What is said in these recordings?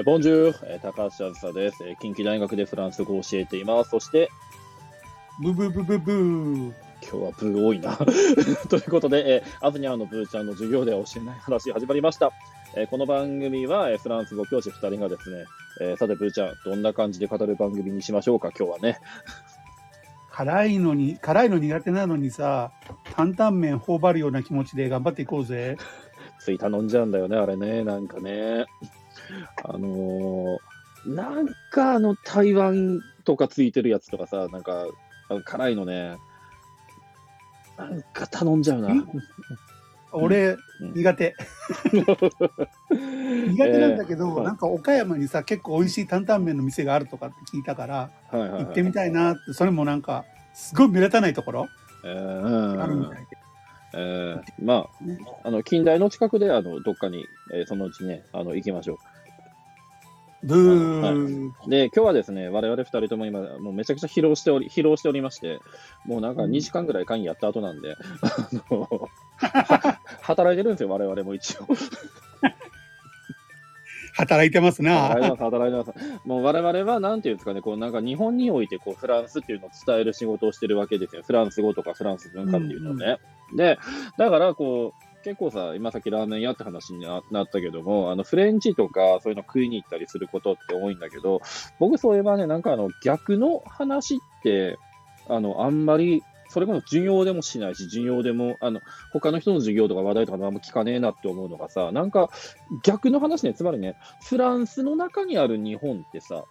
えーボンジュール、えー高橋あずさです、えー近畿大学でフランス語を教えています。そして、ブブブブブー。今日はブー多いな。ということで、えー、アズニャーのブーちゃんの授業では教えない話始まりました。えーこの番組は、えーフランス語教師2人がですね、えーさてブーちゃん、どんな感じで語る番組にしましょうか、今日はね。辛いのに、辛いの苦手なのにさ、担々麺頬張るような気持ちで頑張っていこうぜ。つい頼んじゃうんだよね、あれね、なんかね。あのーなんかあの台湾とかついてるやつとかさ、なんかあの辛いのね、なんか頼んじゃうな。ん俺、うん。苦手。苦手なんだけど、はい。なんか岡山にさ、結構美味しい担々麺の店があるとかって聞いたから、はいはいはい、行ってみたいなって、それもなんか、すごい目立たないところ。えー。あるみたいで。えー。まね。あ、あの近代の近くであのどっかに、えーそのうちね、あの行きましょブー。う。で、今日はですね、我々二人とも今、もうめちゃくちゃ疲労しており、疲労しておりまして、もうなんかうん2時間ぐらい会議やった後なんで、あのは働いてるんですよ、我々も一応。働いてますな。働いてます、働いてます。もう我々は、なんていうんですかね、こうなんか日本においてこうフランスっていうのを伝える仕事をしてるわけですよ。フランス語とかフランス文化っていうのをね。で、だからこう、結構さ、今さっきラーメン屋って話になったけども、あのフレンチとかそういうの食いに行ったりすることって多いんだけど、僕そういえばね、なんかあの逆の話って、あの、あんまり、それこそ授業でもしないし、授業でも、あの、他の人の授業とか話題とかあんま聞かねえなって思うのがさ、なんか逆の話ね、つまりね、フランスの中にある日本ってさ、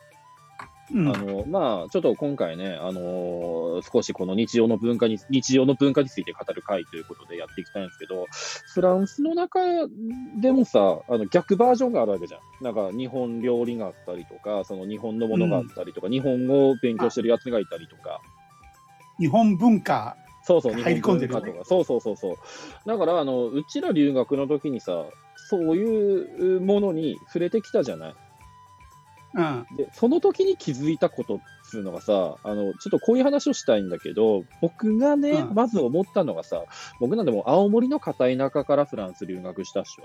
うんあの、まあ、ちょっと今回ね、あのー少しこの日常の文化に、日常の文化について語る会ということでやっていきたいんですけど、フランスの中でもさ、あの逆バージョンがあるわけじゃん。なんか日本料理があったりとか、その日本のものがあったりとか、日本語を勉強してるやつがいたりとか、日本文化。そうそう、日入り込本んでるよね文化とか、そうそうそうそう。だから、あの、うちら留学の時にさ、そういうものに触れてきたじゃない。うん。で、その時に気づいたことっつうのがさ、あの、ちょっとこういう話をしたいんだけど、僕がね、うんまず思ったのがさ、僕なんでも青森の片田舎からフランス留学したっし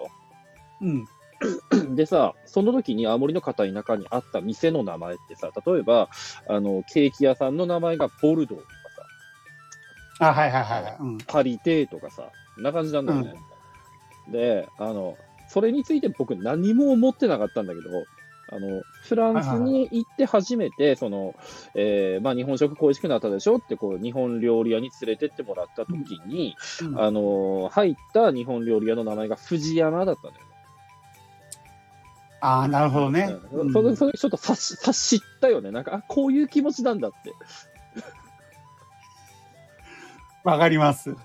うん。ょ。でさ、その時に青森の片田舎にあった店の名前ってさ、例えば、あの、ケーキ屋さんの名前がボルドーとかさ、あ、はいはいはいはい。うん。パリテーとかさ、こんな感じなんだよね。で、あの、それについて僕何も思ってなかったんだけど、あの、フランスに行って初めて、その、えーまあ日本食恋しくなったでしょ？って、こう、日本料理屋に連れてってもらった時に、うんあの、入った日本料理屋の名前が藤山だったんだよね。ああ、なるほどね。うんそれ、それちょっと察し、察したよね。なんか、あ、こういう気持ちなんだって。わかります。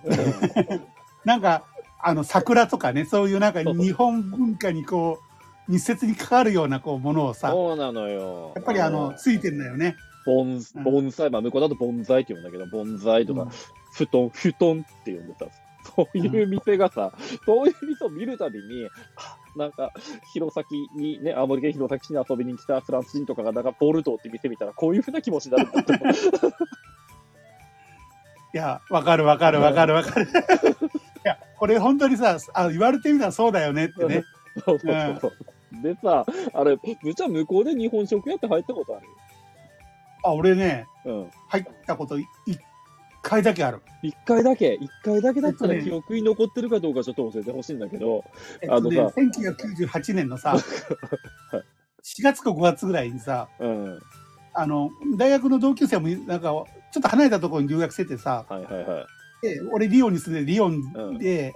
なんか、あの、桜とかね、そういうなんか日本文化にこう、密接に関わるようなこうものをさ、そうなのよ。やっぱりあの、ついてるんだよね。ボンうん盆栽、まあ、向こうだと盆栽って言うんだけど、盆栽とか、うん布団、布団って呼んでさ、そういう店がさ、そういう店を見るたびに、あなんか、弘前にね、青森県弘前市に遊びに来たフランス人とかが、なんか、ボルドーって店見たら、こういうふうな気持ちになるんだって。いや、わかるわかるわかるわかる。いや、これ本当にさ、あ言われてみたらそうだよねってね。そうそうそうそう。でさ、あれ、ぶちゃん向こうで日本食屋って入ったことある？あ、俺ね、うん。入ったことい一回だけある。一回だけ、一回だけだったら記憶に残ってるかどうかちょっと教えてほしいんだけど、えっとね、あのさ1998年のさ、4月か5月ぐらいにさ、うん。あの、大学の同級生もなんか、ちょっと離れたところに留学しててさ、はいはいはい。で俺リオンに住んでリオンで、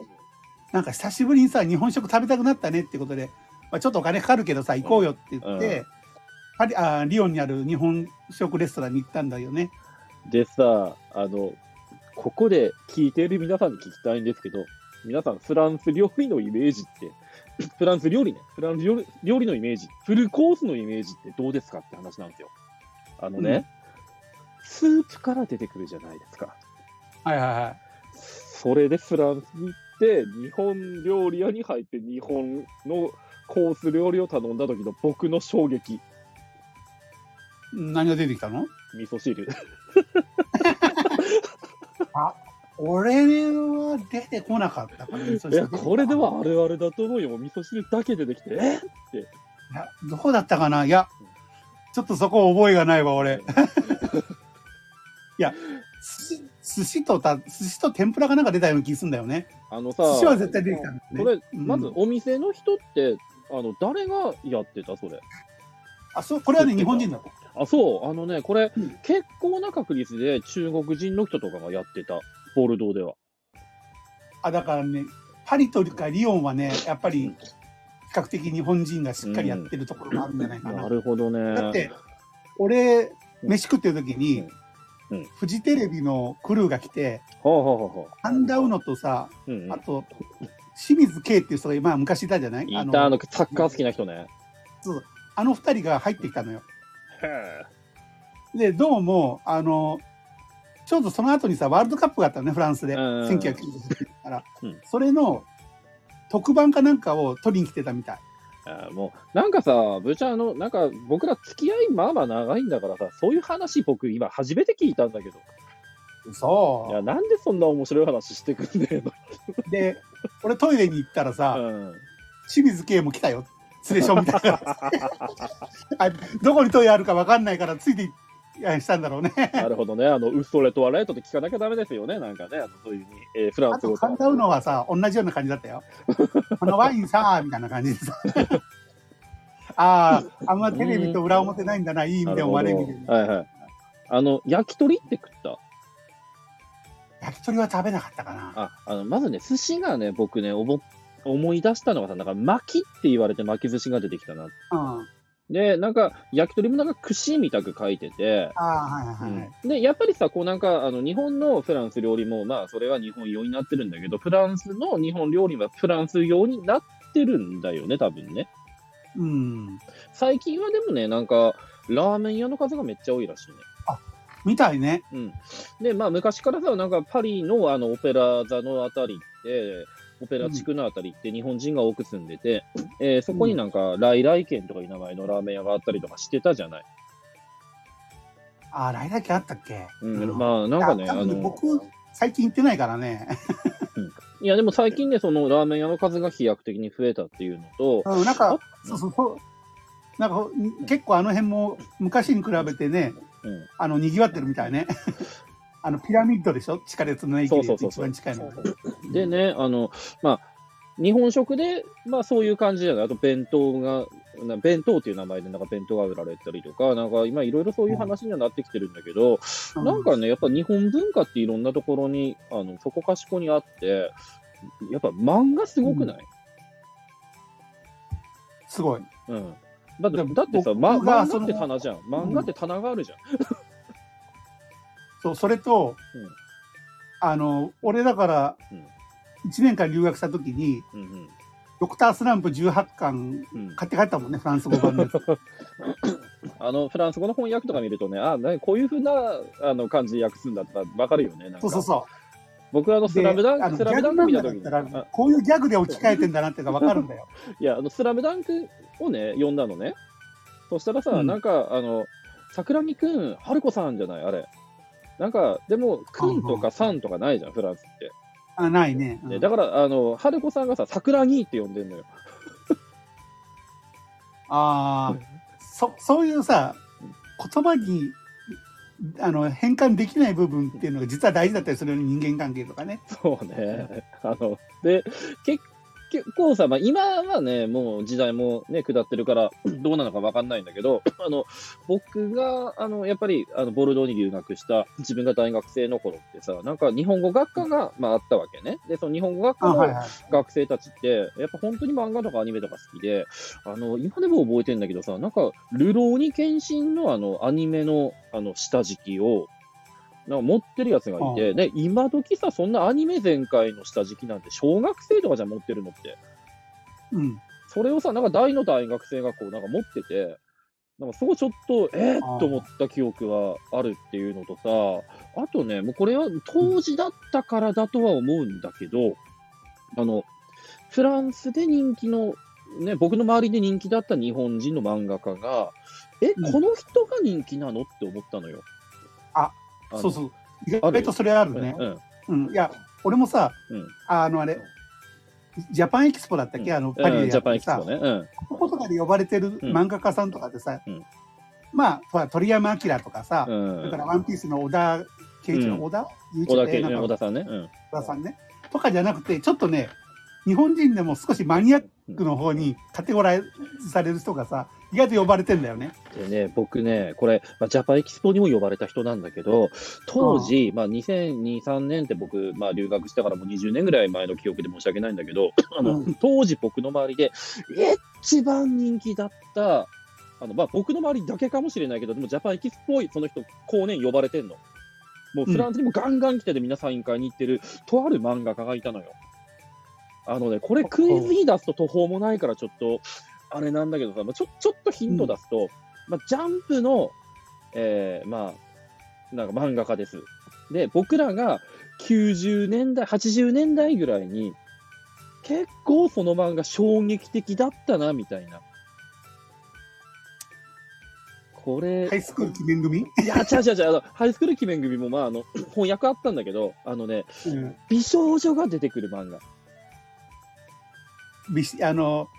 なんか久しぶりにさ日本食食べたくなったねってことで、まあ、ちょっとお金かかるけどさ行こうよって言って、うんパリあリオンにある日本食レストランに行ったんだよね。でさ、あの、ここで聞いている皆さんに聞きたいんですけど、皆さん、フランス料理のイメージって、フランス料理ね、フランス料理料理のイメージ、フルコースのイメージってどうですかって話なんですよ。あのね、スープから出てくるじゃないですか。はいはいはい。それでフランスに行って、日本料理屋に入って、日本のコース料理を頼んだ時の僕の衝撃、何が出てきたの？味噌汁。俺は出てこなかったからね。そいや、これではあるあるだと思うよ。味噌汁だけ出てきて、え？って。いや、どこだったかな？いや、ちょっとそこ覚えがないわ、俺。いや、寿司、寿司とた、寿司と天ぷらがなんか出たような気すんだよね。あのさ、寿司は絶対出てきたんだよね。これ、うんまずお店の人って、あの、誰がやってたそれ？あ、そう、これはね、日本人だと。あ、そう、あのね、これ、うん結構な確率で中国人の人とかがやってた。ボルドーでは。あ、だからね、パリとかリヨンはね、やっぱり、比較的日本人がしっかりやってるところがあるんじゃないかな。なるほどね。だって、俺、飯食ってる時に、うんうんフジテレビのクルーが来て、アンダウノとさ、うんうんあと、清水圭っていう人が今昔いたじゃない？いた、ああのの、サッカー好きな人ね。そうあの二人が入ってきたのよ。へで、どうも、あの、ちょうどその後にさ、ワールドカップがあったのね、フランスで。うん1990年からうん。それの特番かなんかを取りに来てたみたい。あもう、なんかさ、ぶちゃん、あの、なんか、僕ら付き合いまあまあ長いんだからさ、そういう話僕今初めて聞いたんだけど。そいや、なんでそんな面白い話してくんねえの？う。で、俺トイレに行ったらさ、うん。清水圭も来たよ。連れションみたいな。あどこにトイレあるか分かんないからついていやしたんだろうね。なるほどね。あの、ウッソレトワレートって聞かなきゃダメですよね。なんかね、あのそういうふうに、えーフランス語とか。カンダウのはさ、同じような感じだったよ。このワインさ、みたいな感じでさ。ああ、あんまテレビと裏表ないんだな、いい意味でも悪い意味でも。はいはい。あの、焼き鳥って食った？焼き鳥は食べなかったかな。あ、あの、まずね、寿司がね、僕ね、おぼ思い出したのがさ、なんか巻きって言われて巻き寿司が出てきたな。うん。あで、なんか、焼き鳥もなんか串みたく書いてて、あ、はいはいはい。で、やっぱりさ、こうなんか、あの、日本のフランス料理も、まあ、それは日本用になってるんだけど、フランスの日本料理はフランス用になってるんだよね、多分ね。うん。最近はでもね、なんか、ラーメン屋の数がめっちゃ多いらしいね。みたいね。うん。で、まあ、昔からさ、なんか、パリのあの、オペラ座のあたりって、オペラ地区のあたりって日本人が多く住んでて、えーそこになんか、来来軒とかいう名前のラーメン屋があったりとかしてたじゃない。ああ、来来県あったっけ？うん。うんまあ、なんかね、あの、分僕、最近行ってないからね。いや、でも最近ね、そのラーメン屋の数が飛躍的に増えたっていうのと、うん、なんかあ、そうそうそう。なんか、結構あの辺も昔に比べてね、うん。あの、賑わってるみたいね。あの、ピラミッドでしょ？地下鉄の駅で一番近いの。でね、あの、まあ、日本食で、まあそういう感じじゃない？あと弁当が、な弁当っていう名前でなんか弁当が売られたりとか、なんか今いろいろそういう話にはなってきてるんだけど、うんなんかね、やっぱ日本文化っていろんなところに、あの、そこかしこにあって、やっぱ漫画すごくない、すごい。うん、だって、だってさ、僕ま、漫画って棚じゃん。漫画って棚があるじゃん。そう、それと、うんあの、俺だからうん、1年間留学した時に、うんうんドクタースランプ18巻うん買って帰ったもんね、フランス語版の。あの、フランス語の翻訳とか見るとね、あ、なこういうふうなあの感じで訳すんだったらわかるよね。そうそうそ僕はあの、う。スラムダンク、スラムダンク見た時に、こういうギャグで置き換えてんだなっていうかわかるんだよ。いや、あの、スラムダンクをね、読んだのね。そしたらさ、うんなんか、あの、桜木くん、春子さんじゃないあれ。なんか、でも、くんとかさんとかないじゃん、フランスって。あ、ないね。うんねだから、あの、春子さんがさ、桜木って呼んでんのよ。ああ、そ、そういうさ、言葉に、あの、変換できない部分っていうのが実は大事だったりするよ、人間関係とかね。そうね。あの、で、結構さ、まあ、今はね、もう時代もね、下ってるから、どうなのかわかんないんだけど、あの、僕が、あの、やっぱり、あの、ボルドーに留学した、自分が大学生の頃ってさ、なんか日本語学科が、まあ、あったわけね。で、その日本語学科のはい。学生たちって、やっぱ本当に漫画とかアニメとか好きで、あの、今でも覚えてんだけどさ、なんか、ルローニケンシンのあの、アニメの、あの、下敷きを、なんか持ってるやつがいて、で、今時さ、そんなアニメ全開の下敷きなんて、小学生とかじゃ持ってるのって。うん。それをさ、なんか大の大学生がこう、なんか持ってて、なんかそこちょっと、えー、と思った記憶はあるっていうのとさ、あとね、もうこれは当時だったからだとは思うんだけど、あの、フランスで人気の、ね、僕の周りで人気だった日本人の漫画家が、え、うんこの人が人気なの？って思ったのよ。そうそう。意外とそれあるうん、ね。うん、うん。いや、俺もさ、うん。あの、あれ、ジャパンエキスポだったっけ、うんあの、パリうん、でやってさジャパンエキスポ、ね。うん。こことかで呼ばれてるうん漫画家さんとかでさ、うんまあ、鳥山明とかさ、うん。だからワンピースの小田圭一郎、うん小田小田さんね。うん。小田さんね。とかじゃなくて、ちょっとね、日本人でも少しマニアックの方にカテゴライズされる人がさ、意外と呼ばれてんだよね。でね、僕ね、これ、まあ、ジャパンエキスポにも呼ばれた人なんだけど、当時、まあ、2002、3年って僕、まあ、留学してからもう20年ぐらい前の記憶で申し訳ないんだけど、あの、うん当時僕の周りで、一番人気だった、あの、まあ、僕の周りだけかもしれないけど、でもジャパンエキスポい、その人、後年呼ばれてんの。もうフランスにもガンガン来ててみんなサイン会に行ってる、とある漫画家がいたのよ。あのね、これクイズに出すと途方もないからちょっと、あれなんだけどさ、まあ、ちょちょっとヒント出すと、まあ、ジャンプの、えー、まあ、なんか漫画家です。で、僕らが90年代、80年代ぐらいに、結構その漫画衝撃的だったな、みたいな。これ、ハイスクール記念組、いや、違う違う違う、ハイスクール記念組も、まあ、あの、翻訳あったんだけど、あのね、うん美少女が出てくる漫画。ビシあの、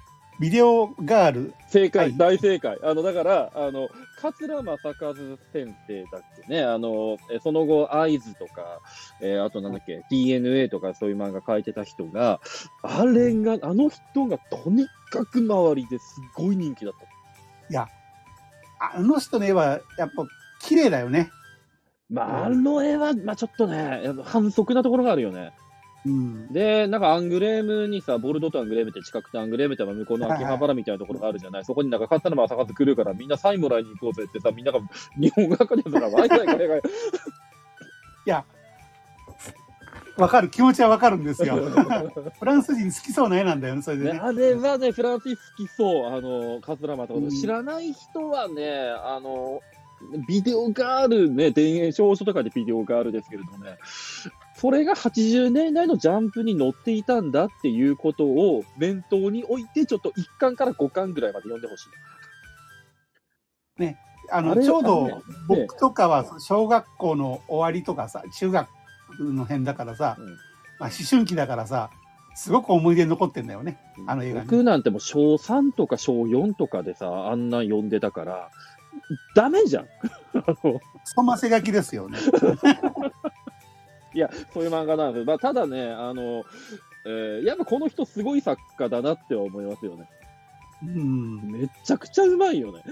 ビデオガール、正解、はい大正解。あの、だから、あの、桂正和先生だっけね、あの、えその後、合図とか、えーあとなんだっけ、DNA とかそういう漫画書いてた人が、あれが、あの人がとにかく周りですごい人気だった。いや、あの人の絵はやっぱ綺麗だよね。まあ、あの絵は、まあちょっとね、反則なところがあるよね。うん。で、なんかアングレームにさ、ボルドとアングレームって近くて、アングレームって向こうの秋葉原みたいなところがあるじゃない、そこになんか勝ったのも朝方来るから、みんなサインもらいに行こうぜってさ、みんなが日本語学でとか、ワイワイガヤガヤ。いや、わかる、気持ちはわかるんですよ。フランス人好きそうな絵なんだよね、それでね、ね。あれはね、フランス好きそう、あの、桂馬とか、うん知らない人はね、あの、ビデオガールね、田園少女とかでビデオガールですけれどもね、それが80年代のジャンプに載っていたんだっていうことを念頭に置いて、ちょっと1巻から5巻ぐらいまで読んでほしい。あの、あれちょうど僕とかは小学校の終わりとかさ、中学の辺だからさ、うんまあ、思春期だからさ、すごく思い出に残ってんだよね。あの映画に僕なんてもう小3とか小4とかでさ、あんなん読んでたから、ダメじゃん。そませ書きですよね。いや、そういう漫画なんですよ。まあ、ただね、あの、えーやっぱこの人すごい作家だなって思いますよね。うん。めちゃくちゃうまいよね。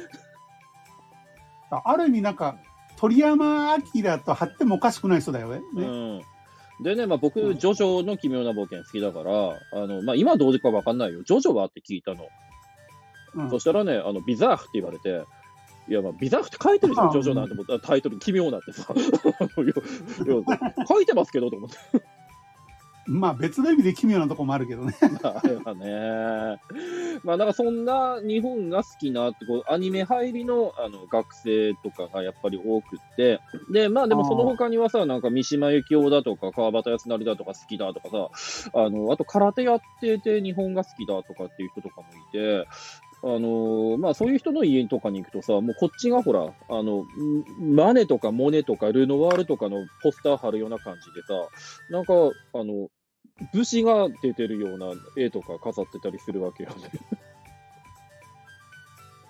ある意味なんか、鳥山明と貼ってもおかしくない人だよね。ねうん。でね、まあ僕、うんジョジョの奇妙な冒険好きだから、あの、まあ今どうかわかんないよ。ジョジョはって聞いたの。うんそしたらね、あの、ビザーフって言われて、いや、まあ、ビザーフって書いてるじゃん、うんジョジョなんて思ったらタイトル奇妙なってさ。書いてますけどと思って。まあ別の意味で奇妙なとこもあるけどね。まああれはね。まあ、だからそんな日本が好きなって、こう、アニメ入りのあの学生とかがやっぱり多くって、で、まあでもその他にはさ、なんか三島由紀夫だとか、川端康成だとか好きだとかさ、あの、あと空手やってて日本が好きだとかっていう人とかもいて、あのまあそういう人の家とかに行くとさ、もうこっちがほら、あの、んマネとかモネとかルノワールとかのポスター貼るような感じでさ、なんか、あの、武士が出てるような絵とか飾ってたりするわけよね。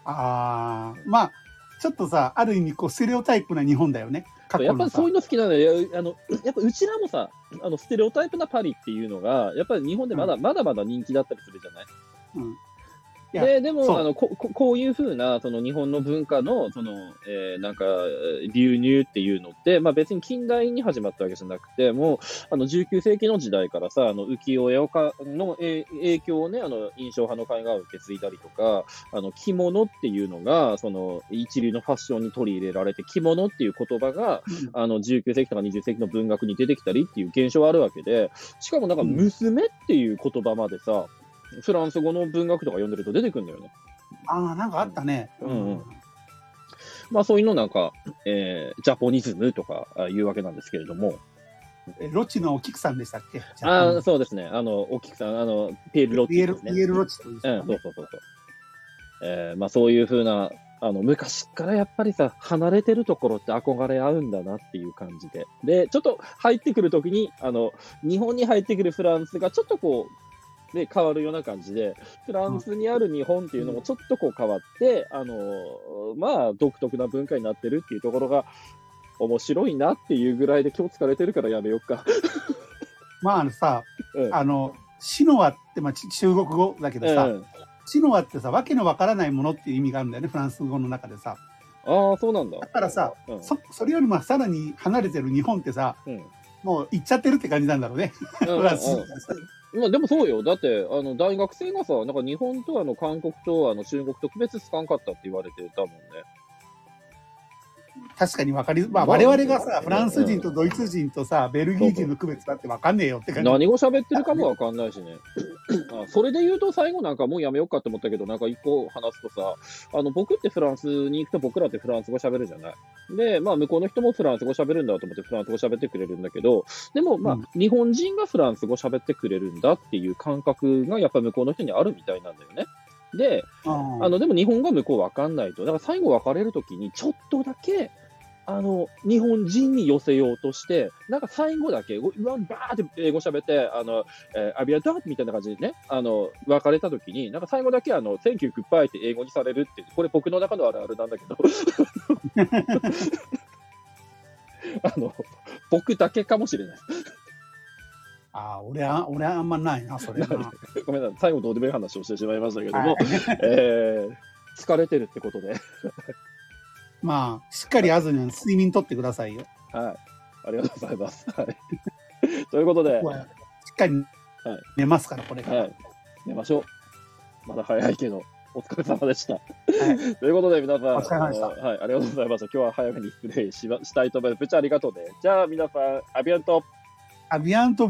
ああ、まあ、ちょっとさ、ある意味こう、ステレオタイプな日本だよね。やっぱりそういうの好きなのよ。あの、やっぱうちらもさ、あの、ステレオタイプなパリっていうのが、やっぱり日本でまだ、まだまだ人気だったりするじゃない？うんで、でも、あの、こ、ここういうふうな、その日本の文化の、その、えーなんか、えー流入っていうのって、まあ別に近代に始まったわけじゃなくて、もう、あの、19世紀の時代からさ、あの、浮世絵をかのえー影響をね、あの、印象派の絵画を受け継いだりとか、あの、着物っていうのが、その、一流のファッションに取り入れられて、着物っていう言葉が、あの、19世紀とか20世紀の文学に出てきたりっていう現象はあるわけで、しかもなんか、うん。娘っていう言葉までさ、フランス語の文学とか読んでると出てくるんだよね。ああ、なんかあったね。うんうんまあそういうのなんか、えージャポニズムとかあいうわけなんですけれども、えロッチのお菊さんでしたっけ？ああ、そうですね。あの、お菊さん、あの、ピエール・ロッチピエール、ですね。ピエールロッチという人うん、そうそうそうそう。えーまあそういうふうな、あの、昔からやっぱりさ、離れてるところって憧れ合うんだなっていう感じで。で、ちょっと入ってくるときに、あの、日本に入ってくるフランスがちょっとこう、で変わるような感じで、フランスにある日本っていうのもちょっとこう変わって、あのまあ、独特な文化になってるっていうところが、面白いなっていうぐらいで今日疲れてるからやめようか。まああのさ、うんあの、シノアって、まあ、ち中国語だけどさ、うんシノアってさ、わけのわからないものっていう意味があるんだよね、フランス語の中でさ。ああ、そうなんだ。だからさ、うんそ、それよりもさらに離れてる日本ってさ、うんもう行っちゃってるって感じなんだろうね。まあ、でもそうよ。だって、あの、大学生がさ、なんか日本とあの、韓国とあの、中国と区別つかんかったって言われてたもんね。確かにわかり、まあまあ我々がさ、フランス人とドイツ人とさ、ベルギー人の区別だってわかんねえよって感じ。何語喋ってるかもわかんないしね。あそれで言うと最後なんかもうやめようかって思ったけど、なんか一個話すとさ、あの、僕ってフランスに行くと僕らってフランス語喋るじゃない。で、まあ向こうの人もフランス語喋るんだと思ってフランス語喋ってくれるんだけど、でもまあ、うん日本人がフランス語喋ってくれるんだっていう感覚がやっぱ向こうの人にあるみたいなんだよね。で、うんあの、でも日本語は向こうわかんないと。だから最後別れるときに、ちょっとだけ、あの、日本人に寄せようとして、なんか最後だけ、うわ、バーって英語喋って、あの、えーアビアダーみたいな感じでね、あの、別れたときに、なんか最後だけ、あの、Thank you, goodbye って英語にされるって、これ僕の中のあるあるなんだけど、あの、僕だけかもしれない。ああ、俺は、俺はあんまないな、それな。ごめんなさい、最後どうでもいい話をしてしまいましたけども、はいえー疲れてるってことで、まあ、しっかりあずには睡眠とってくださいよ。はい。ありがとうございます。はい。ということで、しっかり寝ますから、これから。はい。寝ましょう。まだ早いけど、お疲れ様でした。ということで、皆さん、はい、ありがとうございました。今日は早めに失礼しましたいと思います。プチありがとうね。じゃあ、皆さん、アビアント。Avianto.